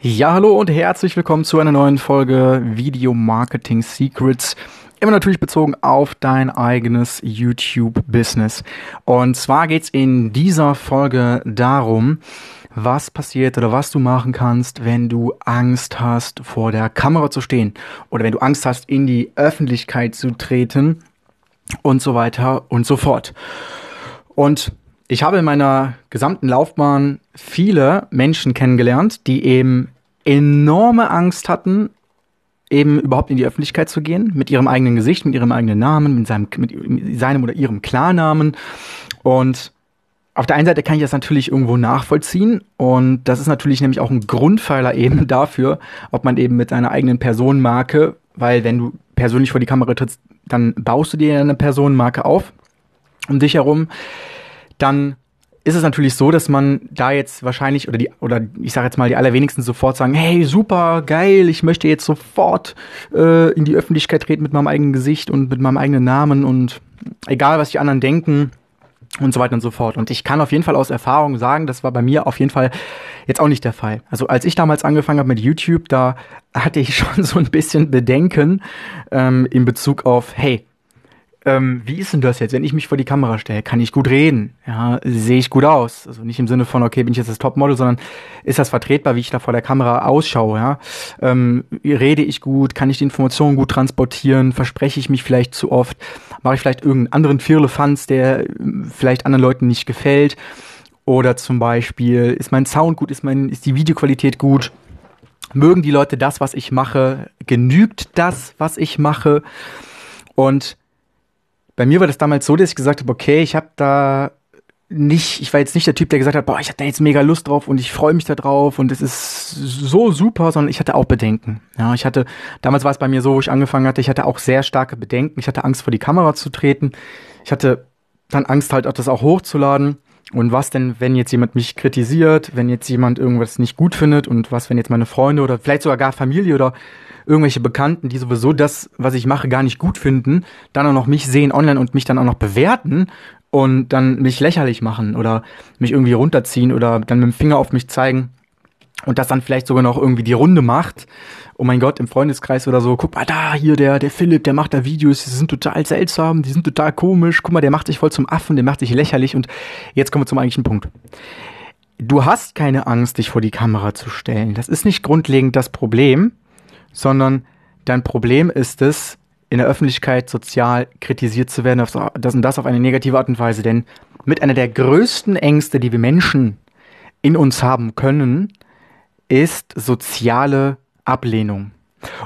Ja, hallo und herzlich willkommen zu einer neuen Folge Video Marketing Secrets. Immer natürlich bezogen auf dein eigenes YouTube-Business. Und zwar geht's in dieser Folge darum, was passiert oder was du machen kannst, wenn du Angst hast, vor der Kamera zu stehen oder wenn du Angst hast, in die Öffentlichkeit zu treten und so weiter und so fort. Und ich habe in meiner gesamten Laufbahn viele Menschen kennengelernt, die eben enorme Angst hatten, eben überhaupt in die Öffentlichkeit zu gehen, mit ihrem eigenen Gesicht, mit ihrem eigenen Namen, mit seinem, mit seinem oder ihrem Klarnamen. Und auf der einen Seite kann ich das natürlich irgendwo nachvollziehen und das ist natürlich nämlich auch ein Grundpfeiler eben dafür, ob man eben mit seiner eigenen Personenmarke, weil wenn du persönlich vor die Kamera trittst, dann baust du dir eine Personenmarke auf um dich herum dann ist es natürlich so, dass man da jetzt wahrscheinlich oder die oder ich sage jetzt mal die allerwenigsten sofort sagen, hey super geil, ich möchte jetzt sofort äh, in die Öffentlichkeit treten mit meinem eigenen Gesicht und mit meinem eigenen Namen und egal was die anderen denken und so weiter und so fort. Und ich kann auf jeden Fall aus Erfahrung sagen, das war bei mir auf jeden Fall jetzt auch nicht der Fall. Also als ich damals angefangen habe mit YouTube, da hatte ich schon so ein bisschen Bedenken ähm, in Bezug auf, hey, ähm, wie ist denn das jetzt, wenn ich mich vor die Kamera stelle? Kann ich gut reden? Ja, sehe ich gut aus? Also nicht im Sinne von, okay, bin ich jetzt das Topmodel, sondern ist das vertretbar, wie ich da vor der Kamera ausschaue? Ja? Ähm, rede ich gut? Kann ich die Informationen gut transportieren? Verspreche ich mich vielleicht zu oft? Mache ich vielleicht irgendeinen anderen Firlefanz, der vielleicht anderen Leuten nicht gefällt? Oder zum Beispiel, ist mein Sound gut? Ist, mein, ist die Videoqualität gut? Mögen die Leute das, was ich mache? Genügt das, was ich mache? Und bei mir war das damals so, dass ich gesagt habe, okay, ich habe da nicht, ich war jetzt nicht der Typ, der gesagt hat, boah, ich da jetzt mega Lust drauf und ich freue mich da drauf und es ist so super, sondern ich hatte auch Bedenken. Ja, ich hatte, damals war es bei mir so, wo ich angefangen hatte, ich hatte auch sehr starke Bedenken. Ich hatte Angst vor die Kamera zu treten. Ich hatte dann Angst halt auch das auch hochzuladen. Und was denn, wenn jetzt jemand mich kritisiert, wenn jetzt jemand irgendwas nicht gut findet? Und was, wenn jetzt meine Freunde oder vielleicht sogar gar Familie oder irgendwelche Bekannten, die sowieso das, was ich mache, gar nicht gut finden, dann auch noch mich sehen online und mich dann auch noch bewerten und dann mich lächerlich machen oder mich irgendwie runterziehen oder dann mit dem Finger auf mich zeigen und das dann vielleicht sogar noch irgendwie die Runde macht. Oh mein Gott, im Freundeskreis oder so, guck mal da, hier der, der Philipp, der macht da Videos, die sind total seltsam, die sind total komisch, guck mal, der macht sich voll zum Affen, der macht sich lächerlich und jetzt kommen wir zum eigentlichen Punkt. Du hast keine Angst, dich vor die Kamera zu stellen. Das ist nicht grundlegend das Problem, sondern dein Problem ist es, in der Öffentlichkeit sozial kritisiert zu werden, das und das auf eine negative Art und Weise. Denn mit einer der größten Ängste, die wir Menschen in uns haben können, ist soziale Ablehnung.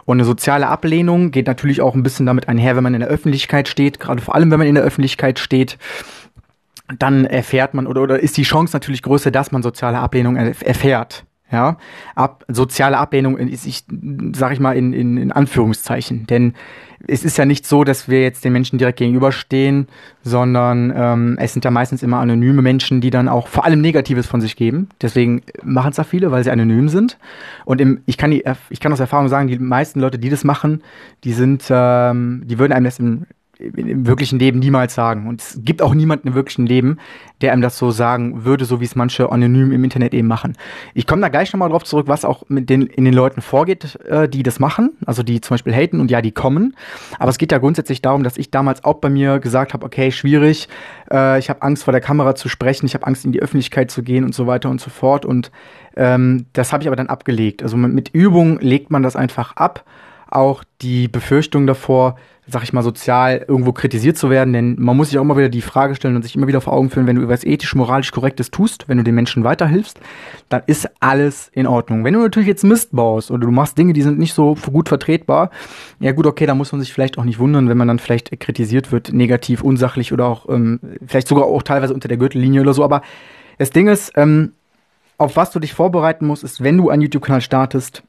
Und eine soziale Ablehnung geht natürlich auch ein bisschen damit einher, wenn man in der Öffentlichkeit steht, gerade vor allem, wenn man in der Öffentlichkeit steht, dann erfährt man oder, oder ist die Chance natürlich größer, dass man soziale Ablehnung erfährt. Ja, Ab, soziale Ablehnung ist, ich sag ich mal in, in, in Anführungszeichen, denn es ist ja nicht so, dass wir jetzt den Menschen direkt gegenüberstehen, sondern ähm, es sind ja meistens immer anonyme Menschen, die dann auch vor allem Negatives von sich geben. Deswegen machen es da viele, weil sie anonym sind. Und im, ich kann die, ich kann aus Erfahrung sagen, die meisten Leute, die das machen, die sind, ähm, die würden einem das im im wirklichen Leben niemals sagen. Und es gibt auch niemanden im wirklichen Leben, der einem das so sagen würde, so wie es manche anonym im Internet eben machen. Ich komme da gleich nochmal drauf zurück, was auch mit den, in den Leuten vorgeht, äh, die das machen, also die zum Beispiel haten und ja, die kommen. Aber es geht ja grundsätzlich darum, dass ich damals auch bei mir gesagt habe, okay, schwierig, äh, ich habe Angst vor der Kamera zu sprechen, ich habe Angst in die Öffentlichkeit zu gehen und so weiter und so fort. Und ähm, das habe ich aber dann abgelegt. Also mit Übung legt man das einfach ab. Auch die Befürchtung davor, sag ich mal, sozial irgendwo kritisiert zu werden, denn man muss sich auch immer wieder die Frage stellen und sich immer wieder vor Augen führen, wenn du etwas ethisch, moralisch Korrektes tust, wenn du den Menschen weiterhilfst, dann ist alles in Ordnung. Wenn du natürlich jetzt Mist baust oder du machst Dinge, die sind nicht so gut vertretbar, ja gut, okay, da muss man sich vielleicht auch nicht wundern, wenn man dann vielleicht kritisiert wird, negativ, unsachlich oder auch ähm, vielleicht sogar auch teilweise unter der Gürtellinie oder so, aber das Ding ist, ähm, auf was du dich vorbereiten musst, ist, wenn du einen YouTube-Kanal startest,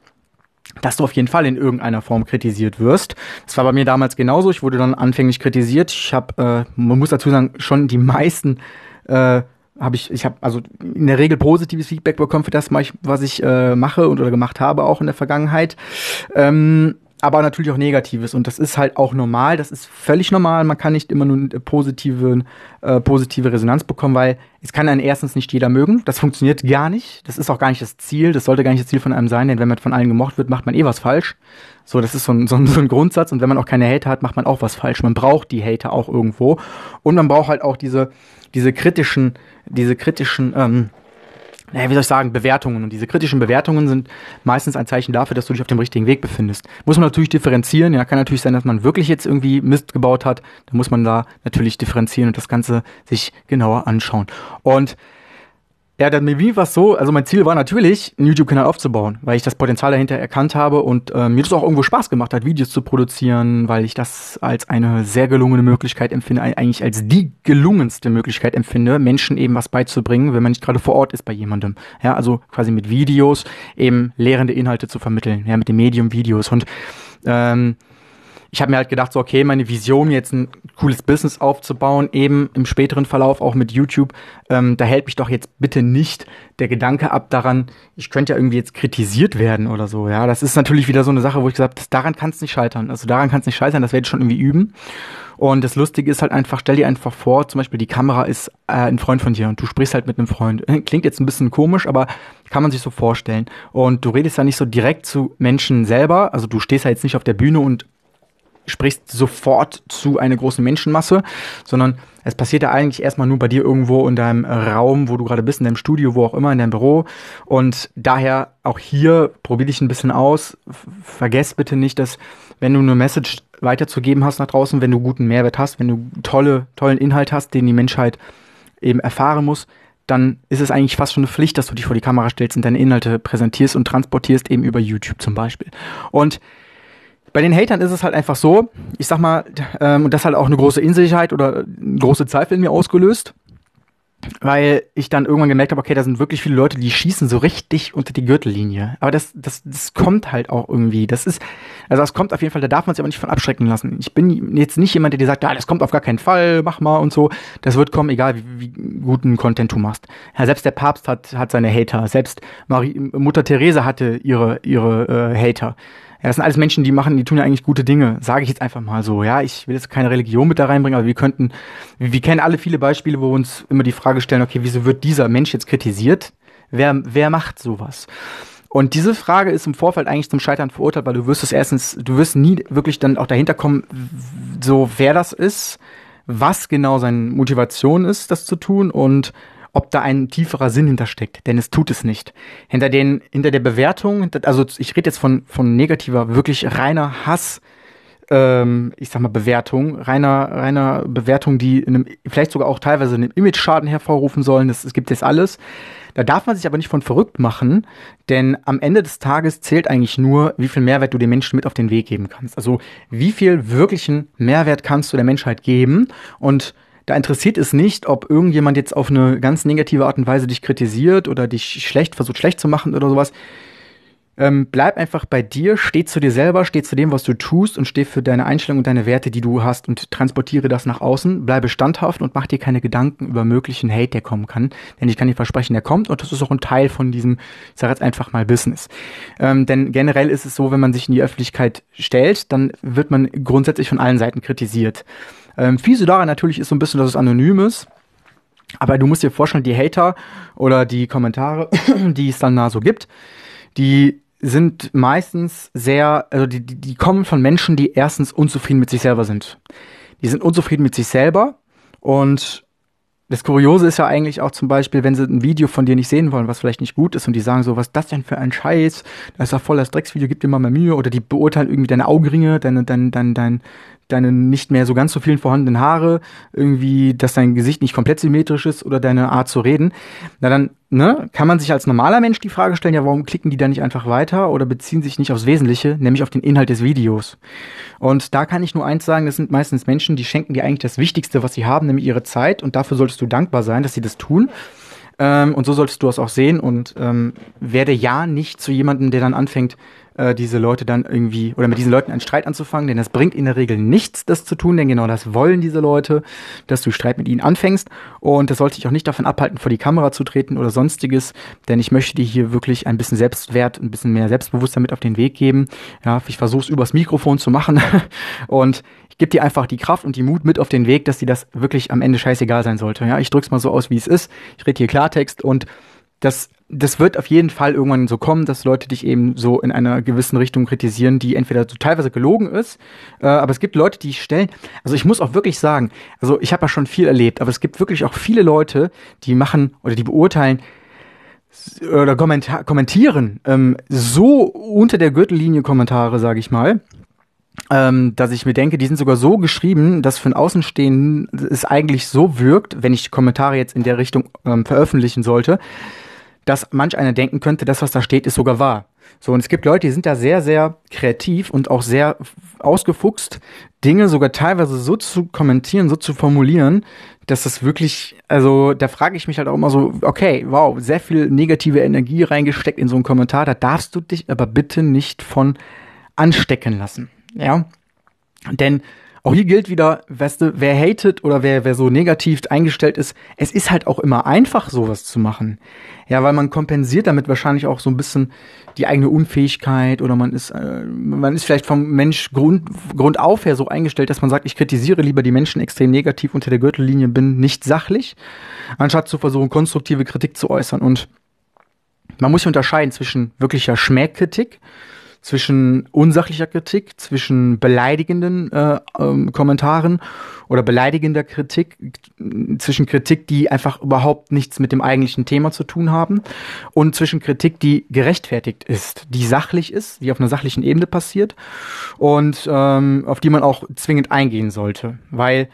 dass du auf jeden Fall in irgendeiner Form kritisiert wirst. Das war bei mir damals genauso. Ich wurde dann anfänglich kritisiert. Ich habe, äh, man muss dazu sagen, schon die meisten äh, habe ich, ich habe also in der Regel positives Feedback bekommen für das, was ich äh, mache und oder gemacht habe auch in der Vergangenheit. Ähm, aber natürlich auch Negatives. Und das ist halt auch normal, das ist völlig normal. Man kann nicht immer nur eine positive, äh, positive Resonanz bekommen, weil es kann einen erstens nicht jeder mögen. Das funktioniert gar nicht. Das ist auch gar nicht das Ziel. Das sollte gar nicht das Ziel von einem sein, denn wenn man von allen gemocht wird, macht man eh was falsch. So, das ist so ein, so ein, so ein Grundsatz. Und wenn man auch keine Hater hat, macht man auch was falsch. Man braucht die Hater auch irgendwo. Und man braucht halt auch diese, diese kritischen, diese kritischen, ähm, naja, wie soll ich sagen, Bewertungen. Und diese kritischen Bewertungen sind meistens ein Zeichen dafür, dass du dich auf dem richtigen Weg befindest. Muss man natürlich differenzieren. Ja, kann natürlich sein, dass man wirklich jetzt irgendwie Mist gebaut hat. Da muss man da natürlich differenzieren und das Ganze sich genauer anschauen. Und ja, dann mir war es so, also mein Ziel war natürlich, einen YouTube-Kanal aufzubauen, weil ich das Potenzial dahinter erkannt habe und äh, mir das auch irgendwo Spaß gemacht hat, Videos zu produzieren, weil ich das als eine sehr gelungene Möglichkeit empfinde, eigentlich als die gelungenste Möglichkeit empfinde, Menschen eben was beizubringen, wenn man nicht gerade vor Ort ist bei jemandem. Ja, also quasi mit Videos eben lehrende Inhalte zu vermitteln, ja, mit dem Medium Videos und ähm, ich habe mir halt gedacht, so, okay, meine Vision, jetzt ein cooles Business aufzubauen, eben im späteren Verlauf auch mit YouTube, ähm, da hält mich doch jetzt bitte nicht der Gedanke ab daran, ich könnte ja irgendwie jetzt kritisiert werden oder so. Ja, das ist natürlich wieder so eine Sache, wo ich gesagt habe, daran kann es nicht scheitern. Also daran kann es nicht scheitern, das werde ich schon irgendwie üben. Und das Lustige ist halt einfach, stell dir einfach vor, zum Beispiel die Kamera ist äh, ein Freund von dir und du sprichst halt mit einem Freund. Klingt jetzt ein bisschen komisch, aber kann man sich so vorstellen. Und du redest ja nicht so direkt zu Menschen selber. Also du stehst ja jetzt nicht auf der Bühne und sprichst sofort zu einer großen Menschenmasse, sondern es passiert ja eigentlich erstmal nur bei dir irgendwo in deinem Raum, wo du gerade bist, in deinem Studio, wo auch immer, in deinem Büro. Und daher auch hier probier dich ein bisschen aus. Vergess bitte nicht, dass wenn du eine Message weiterzugeben hast nach draußen, wenn du guten Mehrwert hast, wenn du tolle, tollen Inhalt hast, den die Menschheit eben erfahren muss, dann ist es eigentlich fast schon eine Pflicht, dass du dich vor die Kamera stellst und deine Inhalte präsentierst und transportierst, eben über YouTube zum Beispiel. Und bei den Hatern ist es halt einfach so, ich sag mal, ähm, und das hat auch eine große Unsicherheit oder große Zweifel in mir ausgelöst, weil ich dann irgendwann gemerkt habe, okay, da sind wirklich viele Leute, die schießen so richtig unter die Gürtellinie. Aber das, das, das kommt halt auch irgendwie. Das ist, also das kommt auf jeden Fall, da darf man sich aber nicht von abschrecken lassen. Ich bin jetzt nicht jemand, der dir sagt, ja, das kommt auf gar keinen Fall, mach mal und so. Das wird kommen, egal wie, wie guten Content du machst. Ja, selbst der Papst hat, hat seine Hater. Selbst Marie, Mutter Therese hatte ihre, ihre äh, Hater. Ja, das sind alles Menschen, die machen, die tun ja eigentlich gute Dinge, sage ich jetzt einfach mal so. Ja, ich will jetzt keine Religion mit da reinbringen, aber wir könnten, wir, wir kennen alle viele Beispiele, wo wir uns immer die Frage stellen, okay, wieso wird dieser Mensch jetzt kritisiert? Wer, wer macht sowas? Und diese Frage ist im Vorfeld eigentlich zum Scheitern verurteilt, weil du wirst es erstens, du wirst nie wirklich dann auch dahinter kommen, so wer das ist, was genau seine Motivation ist, das zu tun und ob da ein tieferer Sinn hintersteckt, denn es tut es nicht. Hinter den, hinter der Bewertung, also ich rede jetzt von, von negativer, wirklich reiner Hass, ähm, ich sag mal Bewertung, reiner, reiner Bewertung, die einem, vielleicht sogar auch teilweise einen Image-Schaden hervorrufen sollen, das, das gibt es alles. Da darf man sich aber nicht von verrückt machen, denn am Ende des Tages zählt eigentlich nur, wie viel Mehrwert du den Menschen mit auf den Weg geben kannst. Also wie viel wirklichen Mehrwert kannst du der Menschheit geben und da interessiert es nicht, ob irgendjemand jetzt auf eine ganz negative Art und Weise dich kritisiert oder dich schlecht versucht schlecht zu machen oder sowas. Ähm, bleib einfach bei dir, steh zu dir selber, steh zu dem, was du tust und steh für deine Einstellung und deine Werte, die du hast und transportiere das nach außen. Bleibe standhaft und mach dir keine Gedanken über möglichen Hate, der kommen kann. Denn ich kann dir versprechen, der kommt und das ist auch ein Teil von diesem, ich sage jetzt einfach mal Business. Ähm, denn generell ist es so, wenn man sich in die Öffentlichkeit stellt, dann wird man grundsätzlich von allen Seiten kritisiert. Ähm, fiese daran natürlich ist so ein bisschen, dass es anonym ist. Aber du musst dir vorstellen, die Hater oder die Kommentare, die es dann da so gibt, die sind meistens sehr, also die, die, die kommen von Menschen, die erstens unzufrieden mit sich selber sind. Die sind unzufrieden mit sich selber und das Kuriose ist ja eigentlich auch zum Beispiel, wenn sie ein Video von dir nicht sehen wollen, was vielleicht nicht gut ist und die sagen so, was ist das denn für ein Scheiß? Das ist ja voll das Drecksvideo, gib dir mal mehr Mühe oder die beurteilen irgendwie deine Augenringe, deine, dein, dein, dein, deine nicht mehr so ganz so vielen vorhandenen Haare, irgendwie, dass dein Gesicht nicht komplett symmetrisch ist oder deine Art zu reden, na dann, ne, kann man sich als normaler Mensch die Frage stellen, ja, warum klicken die da nicht einfach weiter oder beziehen sich nicht aufs Wesentliche, nämlich auf den Inhalt des Videos. Und da kann ich nur eins sagen, das sind meistens Menschen, die schenken dir eigentlich das Wichtigste, was sie haben, nämlich ihre Zeit und dafür solltest du dankbar sein, dass sie das tun. Ähm, und so solltest du es auch sehen und ähm, werde ja nicht zu jemandem, der dann anfängt, äh, diese Leute dann irgendwie oder mit diesen Leuten einen Streit anzufangen, denn das bringt in der Regel nichts, das zu tun, denn genau das wollen diese Leute, dass du Streit mit ihnen anfängst und das sollte dich auch nicht davon abhalten, vor die Kamera zu treten oder sonstiges, denn ich möchte dir hier wirklich ein bisschen Selbstwert, ein bisschen mehr Selbstbewusstsein mit auf den Weg geben. Ja, ich versuche es übers Mikrofon zu machen und ich gebe dir einfach die Kraft und die Mut mit auf den Weg, dass dir das wirklich am Ende scheißegal sein sollte. Ja, ich drück's mal so aus, wie es ist. Ich rede hier Klartext und das das wird auf jeden Fall irgendwann so kommen, dass Leute dich eben so in einer gewissen Richtung kritisieren, die entweder so teilweise gelogen ist, äh, aber es gibt Leute, die stellen, also ich muss auch wirklich sagen, also ich habe ja schon viel erlebt, aber es gibt wirklich auch viele Leute, die machen oder die beurteilen oder kommentieren ähm, so unter der Gürtellinie Kommentare, sage ich mal, ähm, dass ich mir denke, die sind sogar so geschrieben, dass für einen Außenstehenden es eigentlich so wirkt, wenn ich Kommentare jetzt in der Richtung ähm, veröffentlichen sollte, dass manch einer denken könnte, das, was da steht, ist sogar wahr. So, und es gibt Leute, die sind da sehr, sehr kreativ und auch sehr ausgefuchst, Dinge sogar teilweise so zu kommentieren, so zu formulieren, dass das wirklich, also da frage ich mich halt auch immer so, okay, wow, sehr viel negative Energie reingesteckt in so einen Kommentar, da darfst du dich aber bitte nicht von anstecken lassen. Ja. Denn auch hier gilt wieder, weißt du, wer hatet oder wer, wer so negativ eingestellt ist, es ist halt auch immer einfach, sowas zu machen. Ja, weil man kompensiert damit wahrscheinlich auch so ein bisschen die eigene Unfähigkeit oder man ist, äh, man ist vielleicht vom Mensch Grund, auf her so eingestellt, dass man sagt, ich kritisiere lieber die Menschen extrem negativ unter der Gürtellinie, bin nicht sachlich, anstatt zu versuchen, konstruktive Kritik zu äußern. Und man muss unterscheiden zwischen wirklicher Schmähkritik zwischen unsachlicher Kritik, zwischen beleidigenden äh, ähm, Kommentaren oder beleidigender Kritik, zwischen Kritik, die einfach überhaupt nichts mit dem eigentlichen Thema zu tun haben und zwischen Kritik, die gerechtfertigt ist, die sachlich ist, die auf einer sachlichen Ebene passiert und ähm, auf die man auch zwingend eingehen sollte, weil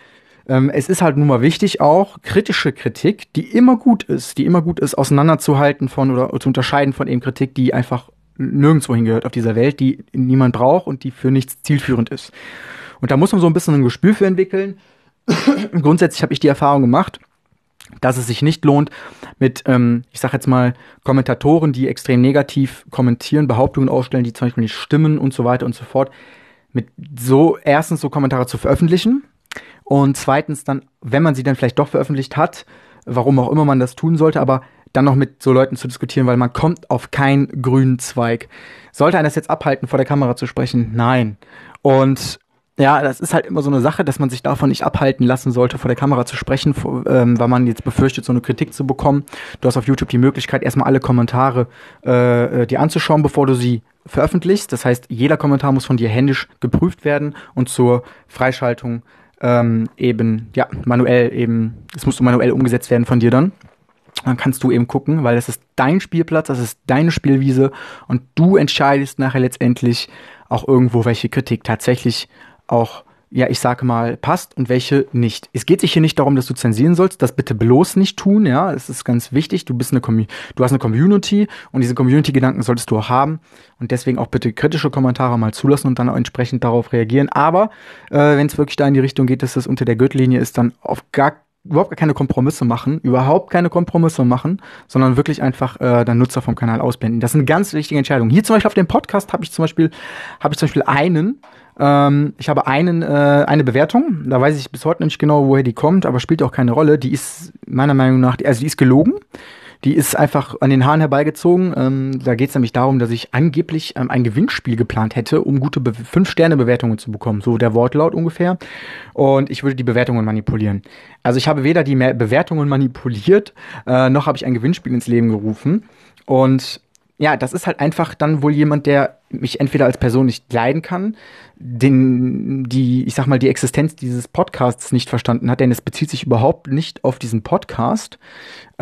ähm, es ist halt nun mal wichtig auch kritische Kritik, die immer gut ist, die immer gut ist, auseinanderzuhalten von oder zu unterscheiden von eben Kritik, die einfach nirgendwo hingehört auf dieser Welt, die niemand braucht und die für nichts zielführend ist. Und da muss man so ein bisschen ein Gespür für entwickeln. Grundsätzlich habe ich die Erfahrung gemacht, dass es sich nicht lohnt, mit, ähm, ich sage jetzt mal, Kommentatoren, die extrem negativ kommentieren, Behauptungen ausstellen, die zum Beispiel nicht stimmen und so weiter und so fort, mit so erstens so Kommentare zu veröffentlichen und zweitens dann, wenn man sie dann vielleicht doch veröffentlicht hat, warum auch immer man das tun sollte, aber dann noch mit so Leuten zu diskutieren, weil man kommt auf keinen grünen Zweig. Sollte einer das jetzt abhalten, vor der Kamera zu sprechen? Nein. Und ja, das ist halt immer so eine Sache, dass man sich davon nicht abhalten lassen sollte, vor der Kamera zu sprechen, ähm, weil man jetzt befürchtet, so eine Kritik zu bekommen. Du hast auf YouTube die Möglichkeit, erstmal alle Kommentare äh, äh dir anzuschauen, bevor du sie veröffentlichst. Das heißt, jeder Kommentar muss von dir händisch geprüft werden und zur Freischaltung ähm, eben, ja, manuell eben, es muss manuell umgesetzt werden von dir dann dann kannst du eben gucken, weil das ist dein Spielplatz, das ist deine Spielwiese und du entscheidest nachher letztendlich auch irgendwo, welche Kritik tatsächlich auch, ja, ich sage mal, passt und welche nicht. Es geht sich hier nicht darum, dass du zensieren sollst, das bitte bloß nicht tun, ja, es ist ganz wichtig, du bist eine Com du hast eine Community und diese Community-Gedanken solltest du auch haben und deswegen auch bitte kritische Kommentare mal zulassen und dann auch entsprechend darauf reagieren, aber äh, wenn es wirklich da in die Richtung geht, dass das unter der Gürtellinie ist, dann auf gar überhaupt keine Kompromisse machen, überhaupt keine Kompromisse machen, sondern wirklich einfach äh, den Nutzer vom Kanal ausblenden. Das eine ganz wichtige Entscheidung. Hier zum Beispiel auf dem Podcast habe ich zum Beispiel habe ich zum Beispiel einen, ähm, ich habe einen äh, eine Bewertung. Da weiß ich bis heute nicht genau, woher die kommt, aber spielt auch keine Rolle. Die ist meiner Meinung nach, also die ist gelogen. Die ist einfach an den Haaren herbeigezogen. Ähm, da geht es nämlich darum, dass ich angeblich ähm, ein Gewinnspiel geplant hätte, um gute 5-Sterne-Bewertungen zu bekommen. So der Wortlaut ungefähr. Und ich würde die Bewertungen manipulieren. Also ich habe weder die Bewertungen manipuliert, äh, noch habe ich ein Gewinnspiel ins Leben gerufen. Und ja, das ist halt einfach dann wohl jemand, der mich entweder als Person nicht leiden kann, den, die, ich sag mal, die Existenz dieses Podcasts nicht verstanden hat, denn es bezieht sich überhaupt nicht auf diesen Podcast.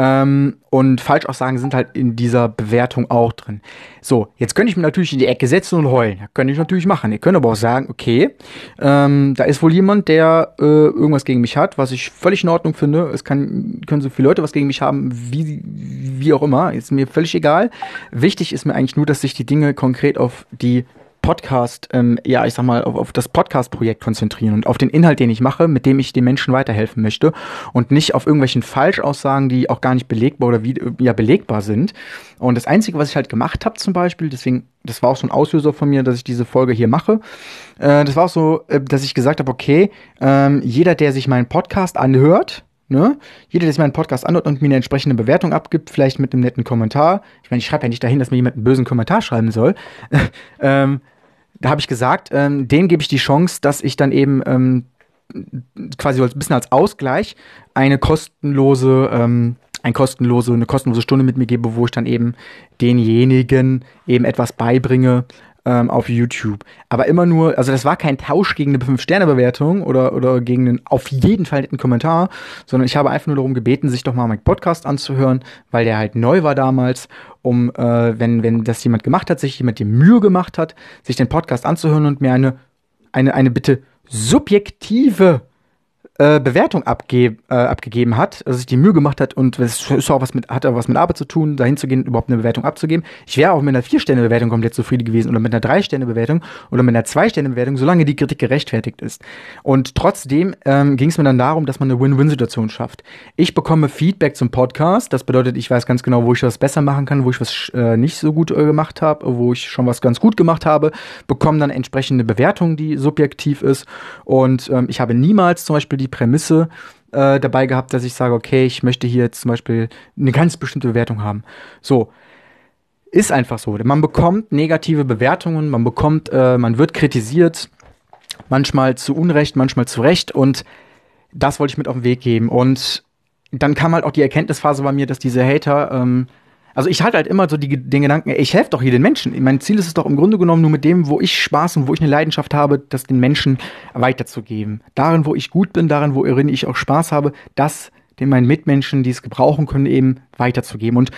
Ähm, und Falschaussagen sind halt in dieser Bewertung auch drin. So, jetzt könnte ich mir natürlich in die Ecke setzen und heulen. Ja, könnte ich natürlich machen. Ihr könnt aber auch sagen, okay, ähm, da ist wohl jemand, der äh, irgendwas gegen mich hat, was ich völlig in Ordnung finde. Es kann, können so viele Leute was gegen mich haben, wie, wie auch immer. Ist mir völlig egal. Wichtig ist mir eigentlich nur, dass sich die Dinge konkret auf die Podcast, ähm, ja, ich sag mal, auf, auf das Podcast-Projekt konzentrieren und auf den Inhalt, den ich mache, mit dem ich den Menschen weiterhelfen möchte und nicht auf irgendwelchen Falschaussagen, die auch gar nicht belegbar oder wie, ja, belegbar sind. Und das Einzige, was ich halt gemacht habe zum Beispiel, deswegen, das war auch so ein Auslöser von mir, dass ich diese Folge hier mache, äh, das war auch so, äh, dass ich gesagt habe, okay, ähm, jeder, der sich meinen Podcast anhört, Ne? Jeder, der sich meinen Podcast anhört und mir eine entsprechende Bewertung abgibt, vielleicht mit einem netten Kommentar. Ich meine, ich schreibe ja nicht dahin, dass mir jemand einen bösen Kommentar schreiben soll. ähm, da habe ich gesagt, ähm, denen gebe ich die Chance, dass ich dann eben ähm, quasi ein bisschen als Ausgleich eine kostenlose, ähm, ein kostenlose, eine kostenlose Stunde mit mir gebe, wo ich dann eben denjenigen eben etwas beibringe, ähm, auf YouTube. Aber immer nur, also das war kein Tausch gegen eine 5-Sterne-Bewertung oder, oder gegen einen auf jeden Fall netten Kommentar, sondern ich habe einfach nur darum gebeten, sich doch mal meinen Podcast anzuhören, weil der halt neu war damals, um, äh, wenn, wenn das jemand gemacht hat, sich jemand die Mühe gemacht hat, sich den Podcast anzuhören und mir eine, eine, eine bitte subjektive äh, Bewertung abge äh, abgegeben hat, also sich die Mühe gemacht hat und es ist auch was mit, hat auch was mit Arbeit zu tun, dahin zu gehen, überhaupt eine Bewertung abzugeben. Ich wäre auch mit einer Vier-Sterne-Bewertung komplett zufrieden gewesen oder mit einer Drei-Sterne-Bewertung oder mit einer Zwei-Sterne-Bewertung, solange die Kritik gerechtfertigt ist. Und trotzdem ähm, ging es mir dann darum, dass man eine Win-Win-Situation schafft. Ich bekomme Feedback zum Podcast, das bedeutet, ich weiß ganz genau, wo ich was besser machen kann, wo ich was äh, nicht so gut äh, gemacht habe, wo ich schon was ganz gut gemacht habe, bekomme dann entsprechende Bewertung, die subjektiv ist und ähm, ich habe niemals zum Beispiel die die Prämisse äh, dabei gehabt, dass ich sage, okay, ich möchte hier jetzt zum Beispiel eine ganz bestimmte Bewertung haben. So. Ist einfach so. Man bekommt negative Bewertungen, man bekommt, äh, man wird kritisiert, manchmal zu Unrecht, manchmal zu Recht und das wollte ich mit auf den Weg geben. Und dann kam halt auch die Erkenntnisphase bei mir, dass diese Hater ähm, also ich halte halt immer so die, den Gedanken, ich helfe doch hier den Menschen. Mein Ziel ist es doch im Grunde genommen nur mit dem, wo ich Spaß und wo ich eine Leidenschaft habe, das den Menschen weiterzugeben. Darin, wo ich gut bin, darin, worin ich auch Spaß habe, das den meinen Mitmenschen, die es gebrauchen können, eben weiterzugeben. Und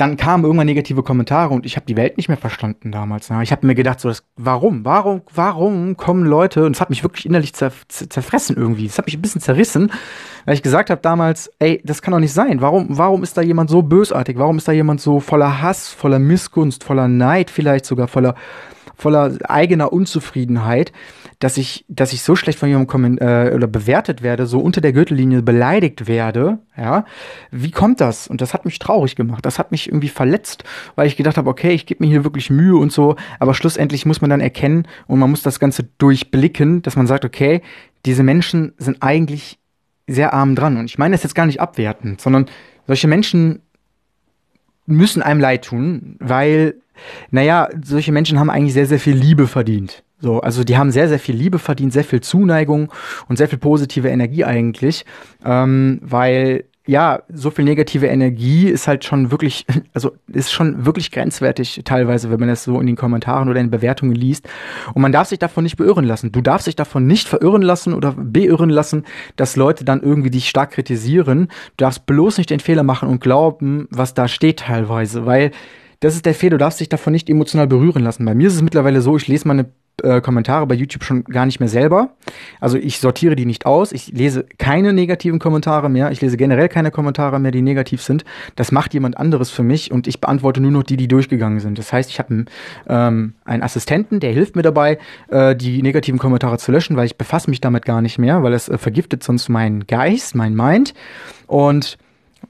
dann kamen irgendwann negative Kommentare und ich habe die Welt nicht mehr verstanden damals. Ne? Ich habe mir gedacht, so, das, warum, warum, warum kommen Leute, und es hat mich wirklich innerlich zer, zerfressen irgendwie, es hat mich ein bisschen zerrissen, weil ich gesagt habe damals, ey, das kann doch nicht sein. Warum, warum ist da jemand so bösartig? Warum ist da jemand so voller Hass, voller Missgunst, voller Neid, vielleicht sogar voller, voller eigener Unzufriedenheit? Dass ich, dass ich so schlecht von jemandem äh, oder bewertet werde, so unter der Gürtellinie beleidigt werde, ja, wie kommt das? Und das hat mich traurig gemacht. Das hat mich irgendwie verletzt, weil ich gedacht habe, okay, ich gebe mir hier wirklich Mühe und so, aber schlussendlich muss man dann erkennen und man muss das Ganze durchblicken, dass man sagt, okay, diese Menschen sind eigentlich sehr arm dran. Und ich meine das jetzt gar nicht abwertend, sondern solche Menschen müssen einem leid tun, weil, naja, solche Menschen haben eigentlich sehr, sehr viel Liebe verdient. So, also die haben sehr, sehr viel Liebe verdient, sehr viel Zuneigung und sehr viel positive Energie eigentlich, ähm, weil ja, so viel negative Energie ist halt schon wirklich, also ist schon wirklich grenzwertig teilweise, wenn man das so in den Kommentaren oder in Bewertungen liest. Und man darf sich davon nicht beirren lassen. Du darfst dich davon nicht verirren lassen oder beirren lassen, dass Leute dann irgendwie dich stark kritisieren. Du darfst bloß nicht den Fehler machen und glauben, was da steht teilweise, weil das ist der Fehler, du darfst dich davon nicht emotional berühren lassen. Bei mir ist es mittlerweile so, ich lese meine äh, Kommentare bei YouTube schon gar nicht mehr selber. Also ich sortiere die nicht aus. Ich lese keine negativen Kommentare mehr. Ich lese generell keine Kommentare mehr, die negativ sind. Das macht jemand anderes für mich und ich beantworte nur noch die, die durchgegangen sind. Das heißt, ich habe ähm, einen Assistenten, der hilft mir dabei, äh, die negativen Kommentare zu löschen, weil ich befasse mich damit gar nicht mehr, weil es äh, vergiftet sonst meinen Geist, mein Mind. Und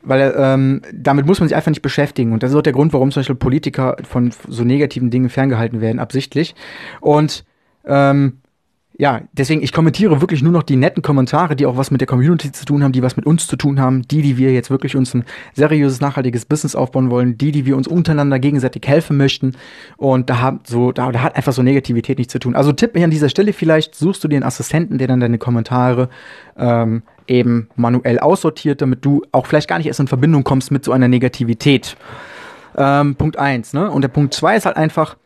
weil ähm, damit muss man sich einfach nicht beschäftigen. Und das ist auch der Grund, warum zum Beispiel Politiker von so negativen Dingen ferngehalten werden, absichtlich. Und ähm, ja, deswegen, ich kommentiere wirklich nur noch die netten Kommentare, die auch was mit der Community zu tun haben, die was mit uns zu tun haben, die, die wir jetzt wirklich uns ein seriöses, nachhaltiges Business aufbauen wollen, die, die wir uns untereinander gegenseitig helfen möchten. Und da hat so, da, da hat einfach so Negativität nichts zu tun. Also Tipp mir an dieser Stelle vielleicht, suchst du dir einen Assistenten, der dann deine Kommentare ähm, eben manuell aussortiert, damit du auch vielleicht gar nicht erst in Verbindung kommst mit so einer Negativität. Ähm, Punkt eins, ne? Und der Punkt zwei ist halt einfach,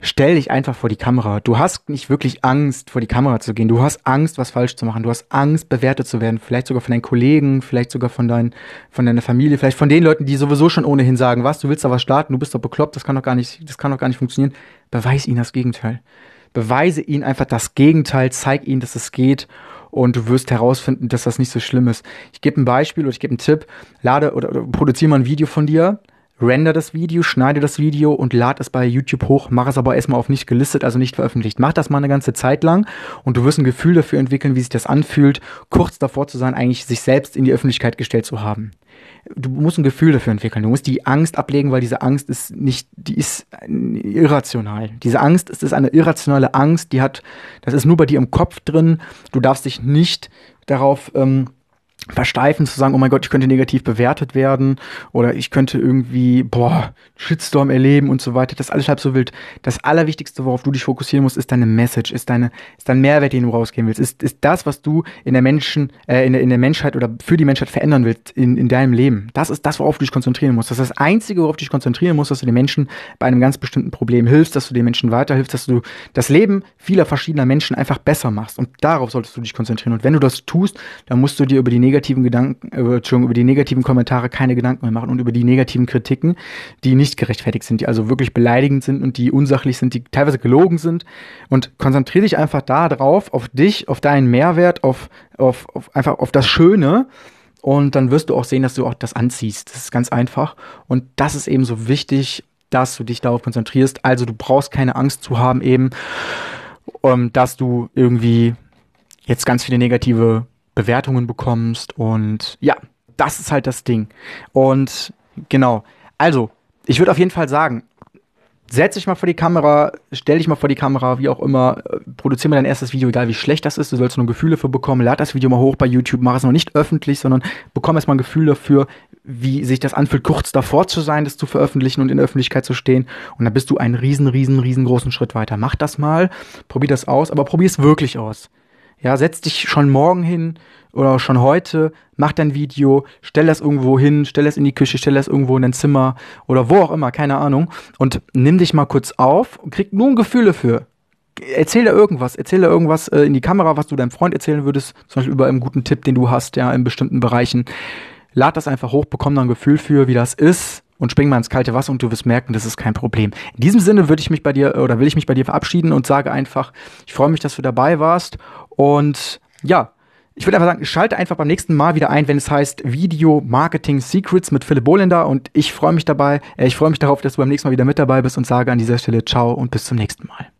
stell dich einfach vor die Kamera. Du hast nicht wirklich Angst, vor die Kamera zu gehen. Du hast Angst, was falsch zu machen. Du hast Angst, bewertet zu werden. Vielleicht sogar von deinen Kollegen, vielleicht sogar von, dein, von deiner Familie, vielleicht von den Leuten, die sowieso schon ohnehin sagen, was, du willst da was starten, du bist doch bekloppt, das kann doch gar nicht, das kann doch gar nicht funktionieren. Beweis ihnen das Gegenteil. Beweise ihnen einfach das Gegenteil, zeig ihnen, dass es geht und du wirst herausfinden, dass das nicht so schlimm ist. Ich gebe ein Beispiel oder ich gebe einen Tipp, lade oder, oder produziere mal ein Video von dir, render das Video, schneide das Video und lad es bei YouTube hoch, mach es aber erstmal auf nicht gelistet, also nicht veröffentlicht. Mach das mal eine ganze Zeit lang und du wirst ein Gefühl dafür entwickeln, wie sich das anfühlt, kurz davor zu sein, eigentlich sich selbst in die Öffentlichkeit gestellt zu haben. Du musst ein Gefühl dafür entwickeln. Du musst die Angst ablegen, weil diese Angst ist nicht, die ist irrational. Diese Angst ist, ist eine irrationale Angst, die hat, das ist nur bei dir im Kopf drin. Du darfst dich nicht darauf ähm, versteifen, zu sagen, oh mein Gott, ich könnte negativ bewertet werden oder ich könnte irgendwie, boah, Shitstorm erleben und so weiter. Das ist alles halb so wild. Das Allerwichtigste, worauf du dich fokussieren musst, ist deine Message, ist deine, ist dein Mehrwert, den du rausgeben willst, ist, ist das, was du in der Menschen, äh, in der, in der Menschheit oder für die Menschheit verändern willst in, in deinem Leben. Das ist das, worauf du dich konzentrieren musst. Das ist das Einzige, worauf du dich konzentrieren musst, dass du den Menschen bei einem ganz bestimmten Problem hilfst, dass du den Menschen weiterhilfst, dass du das Leben vieler verschiedener Menschen einfach besser machst. Und darauf solltest du dich konzentrieren. Und wenn du das tust, dann musst du dir über die negativen Gedanken, über, über die negativen Kommentare keine Gedanken mehr machen und über die negativen Kritiken, die nicht gerechtfertigt sind, die also wirklich beleidigend sind und die unsachlich sind, die teilweise gelogen sind. Und konzentriere dich einfach da drauf, auf dich, auf deinen Mehrwert, auf, auf, auf einfach auf das Schöne. Und dann wirst du auch sehen, dass du auch das anziehst. Das ist ganz einfach. Und das ist eben so wichtig, dass du dich darauf konzentrierst. Also du brauchst keine Angst zu haben eben, ähm, dass du irgendwie jetzt ganz viele negative Bewertungen bekommst und ja, das ist halt das Ding. Und genau, also, ich würde auf jeden Fall sagen, setz dich mal vor die Kamera, stell dich mal vor die Kamera, wie auch immer, äh, produziere mal dein erstes Video, egal wie schlecht das ist, du sollst nur ein Gefühl dafür bekommen, lad das Video mal hoch bei YouTube, mach es noch nicht öffentlich, sondern bekomm erstmal ein Gefühl dafür, wie sich das anfühlt, kurz davor zu sein, das zu veröffentlichen und in der Öffentlichkeit zu stehen. Und dann bist du einen riesen, riesen, riesengroßen Schritt weiter. Mach das mal, probier das aus, aber probier es wirklich aus. Ja, setz dich schon morgen hin oder schon heute, mach dein Video, stell das irgendwo hin, stell das in die Küche, stell das irgendwo in dein Zimmer oder wo auch immer, keine Ahnung. Und nimm dich mal kurz auf und krieg nur ein Gefühl dafür. Erzähl da irgendwas, erzähl da irgendwas äh, in die Kamera, was du deinem Freund erzählen würdest, zum Beispiel über einen guten Tipp, den du hast, ja, in bestimmten Bereichen. Lad das einfach hoch, bekomm da ein Gefühl für, wie das ist und spring mal ins kalte Wasser und du wirst merken, das ist kein Problem. In diesem Sinne würde ich mich bei dir oder will ich mich bei dir verabschieden und sage einfach, ich freue mich, dass du dabei warst und ja, ich würde einfach sagen, schalte einfach beim nächsten Mal wieder ein, wenn es heißt Video Marketing Secrets mit Philipp Bolender und ich freue mich dabei, äh, ich freue mich darauf, dass du beim nächsten Mal wieder mit dabei bist und sage an dieser Stelle ciao und bis zum nächsten Mal.